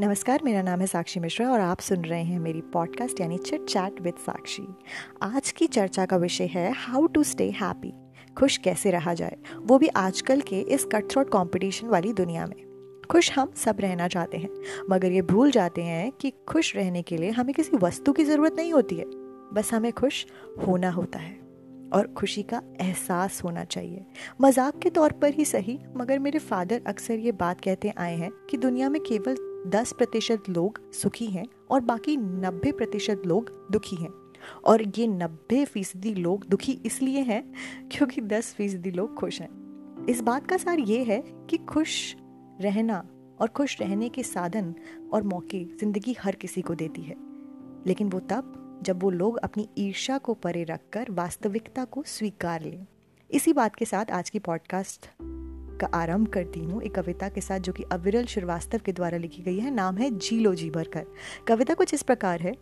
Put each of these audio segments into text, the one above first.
नमस्कार, मेरा नाम है साक्षी मिश्रा और आप सुन रहे हैं मेरी पॉडकास्ट यानी चिट चैट विद साक्षी। आज की चर्चा का विषय है हाउ टू स्टे हैप्पी खुश कैसे रहा जाए, वो भी आजकल के इस कट थ्रोट कॉम्पिटिशन वाली दुनिया में। खुश हम सब रहना चाहते हैं, मगर ये भूल जाते हैं कि खुश रहने के लिए हमें किसी वस्तु की ज़रूरत नहीं होती है, बस हमें खुश होना होता है। और खुशी का एहसास होना चाहिए। मज़ाक के तौर पर ही सही, मगर मेरे फादर अक्सर ये बात कहते आए हैं कि दुनिया में केवल दस प्रतिशत लोग सुखी हैं और बाकी नब्बे प्रतिशत लोग दुखी हैं। और ये नब्बे फ़ीसदी लोग दुखी इसलिए हैं क्योंकि दस फ़ीसदी लोग खुश हैं। इस बात का सार ये है कि खुश रहना और खुश रहने के साधन और मौके ज़िंदगी हर किसी को देती है। लेकिन वो तब जब वो लोग अपनी ईर्षा को परे रखकर वास्तविकता को स्वीकार लें। इसी बात के साथ आज की पॉडकास्ट का आरंभ करती हूँ एक कविता के साथ, जो कि अविरल श्रीवास्तव के द्वारा लिखी गई है। नाम है जी लो जी भर कर कविता कुछ इस प्रकार है।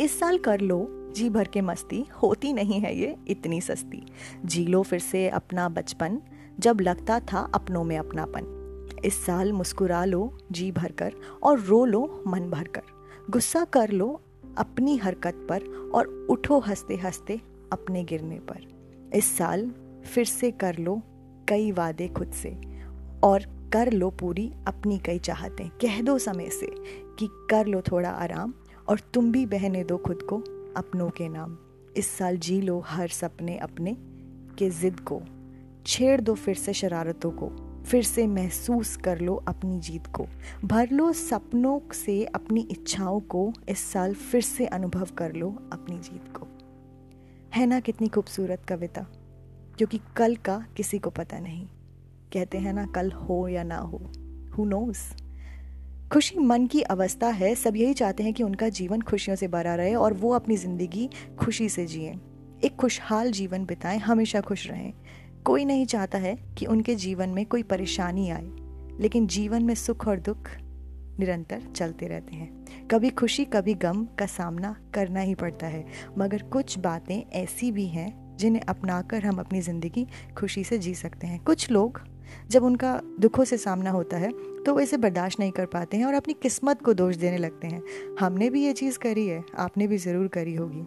इस साल कर लो, जी भर के मस्ती। होती नहीं है ये इतनी सस्ती। जी लो फिर से अपना बचपन, जब लगता था अपनों में अपनापन। इस साल मुस्कुरा लो, जी भर कर और रो लो मन भर कर गुस्सा कर लो अपनी हरकत पर, और उठो हँसते हँसते अपने गिरने पर। इस साल फिर से कर लो कई वादे खुद से, और कर लो पूरी अपनी कई चाहतें। कह दो समय से कि कर लो थोड़ा आराम, और तुम भी बहने दो खुद को अपनों के नाम। इस साल जी लो हर सपने अपने के जिद को। छेड़ दो फिर से शरारतों को, फिर से महसूस कर लो अपनी जीत को। भर लो सपनों से अपनी इच्छाओं को, इस साल फिर से अनुभव कर लो अपनी जीत को। है ना कितनी खूबसूरत कविता? क्योंकि कल का किसी को पता नहीं। कहते हैं ना, कल हो या ना हो। हु नोस खुशी मन की अवस्था है। सब यही चाहते हैं कि उनका जीवन खुशियों से भरा रहे और वो अपनी ज़िंदगी खुशी से जिए। एक खुशहाल जीवन बिताएँ, हमेशा खुश रहें। कोई नहीं चाहता है कि उनके जीवन में कोई परेशानी आए, लेकिन जीवन में सुख और दुख निरंतर चलते रहते हैं। कभी खुशी, कभी गम का सामना करना ही पड़ता है, मगर कुछ बातें ऐसी भी हैं जिन्हें अपनाकर हम अपनी ज़िंदगी खुशी से जी सकते हैं। कुछ लोग, जब उनका दुखों से सामना होता है तो वो इसे बर्दाश्त नहीं कर पाते हैं और अपनी किस्मत को दोष देने लगते हैं। हमने भी ये चीज़ करी है, आपने भी ज़रूर करी होगी।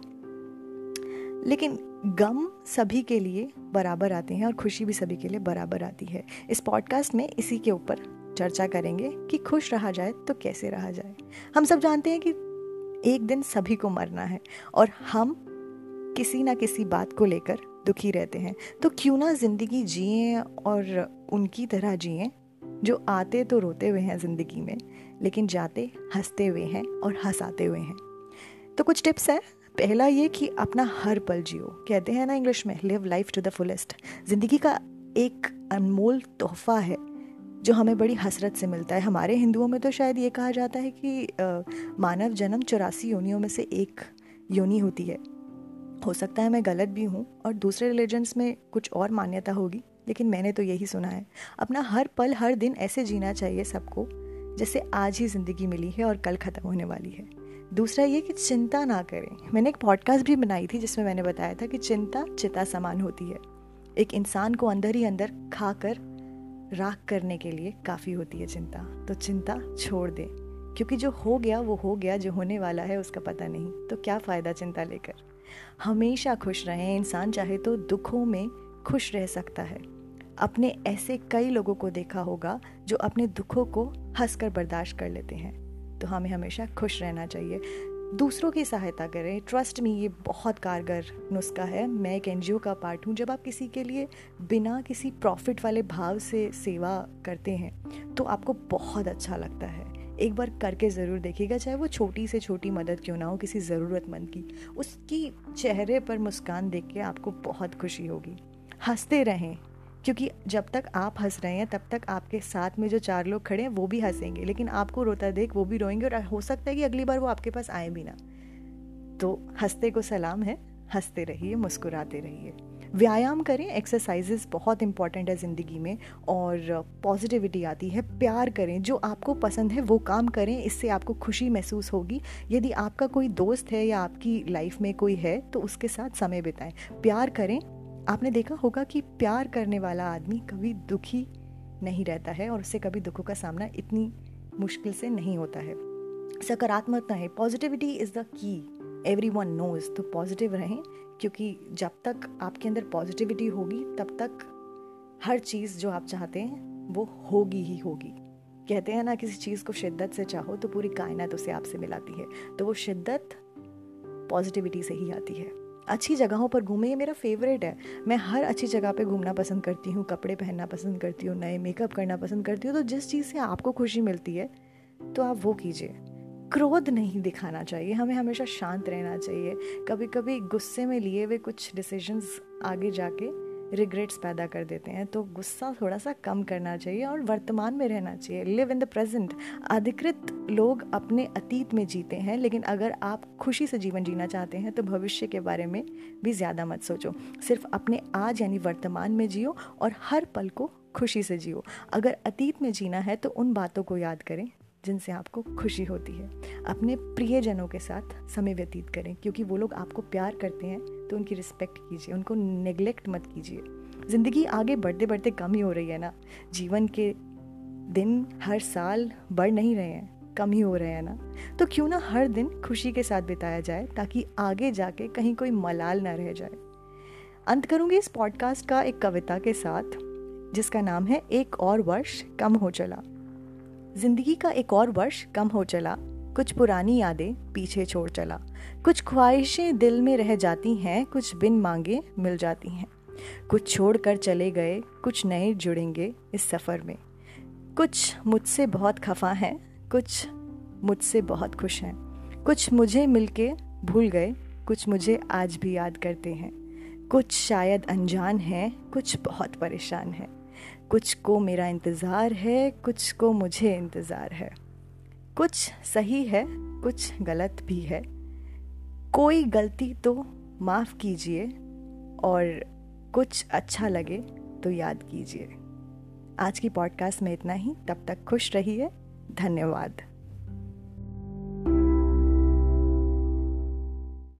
लेकिन गम सभी के लिए बराबर आते हैं और खुशी भी सभी के लिए बराबर आती है। इस पॉडकास्ट में इसी के ऊपर चर्चा करेंगे कि खुश रहा जाए तो कैसे रहा जाए। हम सब जानते हैं कि एक दिन सभी को मरना है और हम किसी ना किसी बात को लेकर दुखी रहते हैं। तो क्यों ना ज़िंदगी जिए और उनकी तरह जिए जो आते तो रोते हुए हैं ज़िंदगी में लेकिन जाते हँसते हुए हैं और हंसाते हुए हैं। तो कुछ टिप्स हैं? पहला ये कि अपना हर पल जियो। कहते हैं ना इंग्लिश में live life to the fullest ज़िंदगी का एक अनमोल तोहफा है जो हमें बड़ी हसरत से मिलता है। हमारे हिंदुओं में तो शायद ये कहा जाता है कि आ, मानव जन्म चौरासी योनियों में से एक योनी होती है। हो सकता है मैं गलत भी हूँ और दूसरे रिलीजन्स में कुछ और मान्यता होगी, लेकिन मैंने तो यही सुना है। अपना हर पल, हर दिन ऐसे जीना चाहिए सबको, जैसे आज ही ज़िंदगी मिली है और कल ख़त्म होने वाली है। दूसरा ये कि चिंता ना करें। मैंने एक पॉडकास्ट भी बनाई थी जिसमें मैंने बताया था कि चिंता चिता समान होती है। एक इंसान को अंदर ही अंदर खा कर राख करने के लिए काफ़ी होती है चिंता। तो चिंता छोड़ दें, क्योंकि जो हो गया वो हो गया, जो होने वाला है उसका पता नहीं। तो क्या फ़ायदा चिंता लेकर? हमेशा खुश रहें। इंसान चाहे तो दुखों में खुश रह सकता है। अपने ऐसे कई लोगों को देखा होगा जो अपने दुखों को हंसकर बर्दाश्त कर लेते हैं। तो हमें हमेशा खुश रहना चाहिए। दूसरों की सहायता करें। ट्रस्ट में ये बहुत कारगर नुस्खा है। मैं एक एनजीओ का पार्ट हूँ। जब आप किसी के लिए बिना किसी प्रॉफिट वाले भाव से सेवा करते हैं तो आपको बहुत अच्छा लगता है। एक बार करके ज़रूर देखिएगा, चाहे वो छोटी से छोटी मदद क्यों ना हो, किसी ज़रूरतमंद की। उसकी चेहरे पर मुस्कान देख के आपको बहुत खुशी होगी। हँसते रहें, क्योंकि जब तक आप हंस रहे हैं, तब तक आपके साथ में जो चार लोग खड़े हैं, वो भी हंसेंगे। लेकिन आपको रोता देख, वो भी रोएँगे, और हो सकता है कि अगली बार वो आपके पास आए भी ना। तो हँसते को सलाम है, हँसते रहिए, मुस्कुराते रहिए। व्यायाम करें एक्सरसाइजेस बहुत इंपॉर्टेंट है ज़िंदगी में और पॉजिटिविटी आती है, प्यार करें, जो आपको पसंद है वो काम करें, इससे आपको खुशी महसूस होगी। यदि आपका कोई दोस्त है या आपकी लाइफ में कोई है तो उसके साथ समय बिताएँ। प्यार करें। आपने देखा होगा कि प्यार करने वाला आदमी कभी दुखी नहीं रहता है और उससे कभी दुखों का सामना इतनी मुश्किल से नहीं होता है। सकारात्मकता है positivity is the key everyone knows तो पॉजिटिव रहें। क्योंकि जब तक आपके अंदर पॉजिटिविटी होगी, तब तक हर चीज़ जो आप चाहते हैं, वो होगी ही होगी। कहते हैं ना, किसी चीज़ को शिद्दत से चाहो तो पूरी कायनात उसे आपसे मिलाती है। तो वो शिद्दत पॉजिटिविटी से ही आती है। अच्छी जगहों पर घूमें, ये मेरा फेवरेट है। मैं हर अच्छी जगह पे घूमना पसंद करती हूँ, कपड़े पहनना पसंद करती हूँ, नए मेकअप करना पसंद करती हूँ। तो जिस चीज़ से आपको खुशी मिलती है तो आप वो कीजिए। क्रोध नहीं दिखाना चाहिए, हमें हमेशा शांत रहना चाहिए। कभी कभी गुस्से में लिए हुए कुछ डिसीजंस आगे जाके रिग्रेट्स पैदा कर देते हैं तो गुस्सा थोड़ा सा कम करना चाहिए और वर्तमान में रहना चाहिए। लिव इन द प्रेजेंट अधिकृत लोग अपने अतीत में जीते हैं, लेकिन अगर आप खुशी से जीवन जीना चाहते हैं तो भविष्य के बारे में भी ज़्यादा मत सोचो। सिर्फ़ अपने आज यानी वर्तमान में जियो और हर पल को खुशी से जियो। अगर अतीत में जीना है तो उन बातों को याद करें। जिनसे आपको खुशी होती है, अपने प्रियजनों के साथ समय व्यतीत करें, क्योंकि वो लोग आपको प्यार करते हैं तो उनकी रिस्पेक्ट कीजिए, उनको नेग्लेक्ट मत कीजिए। ज़िंदगी आगे बढ़ते बढ़ते कम ही हो रही है ना? जीवन के दिन हर साल बढ़ नहीं रहे हैं, कम ही हो रहे हैं ना? तो क्यों ना हर दिन खुशी के साथ बिताया जाए, ताकि आगे जाके कहीं कोई मलाल ना रह जाए। अंत करूँगी इस पॉडकास्ट का एक कविता के साथ, जिसका नाम है, एक और वर्ष कम हो चला। ज़िंदगी का एक और वर्ष कम हो चला। कुछ पुरानी यादें पीछे छोड़ चला। कुछ ख्वाहिशें दिल में रह जाती हैं, कुछ बिन मांगे मिल जाती हैं। कुछ छोड़ कर चले गए, कुछ नए जुड़ेंगे इस सफ़र में। कुछ मुझसे बहुत खफा हैं, कुछ मुझसे बहुत खुश हैं। कुछ मुझे मिलके भूल गए, कुछ मुझे आज भी याद करते हैं। कुछ शायद अनजान हैं, कुछ बहुत परेशान हैं। कुछ को मेरा इंतज़ार है, कुछ को मुझे इंतज़ार है। कुछ सही है, कुछ गलत भी है। कोई गलती तो माफ़ कीजिए और कुछ अच्छा लगे तो याद कीजिए। आज की पॉडकास्ट में इतना ही। तब तक खुश रहिए। धन्यवाद।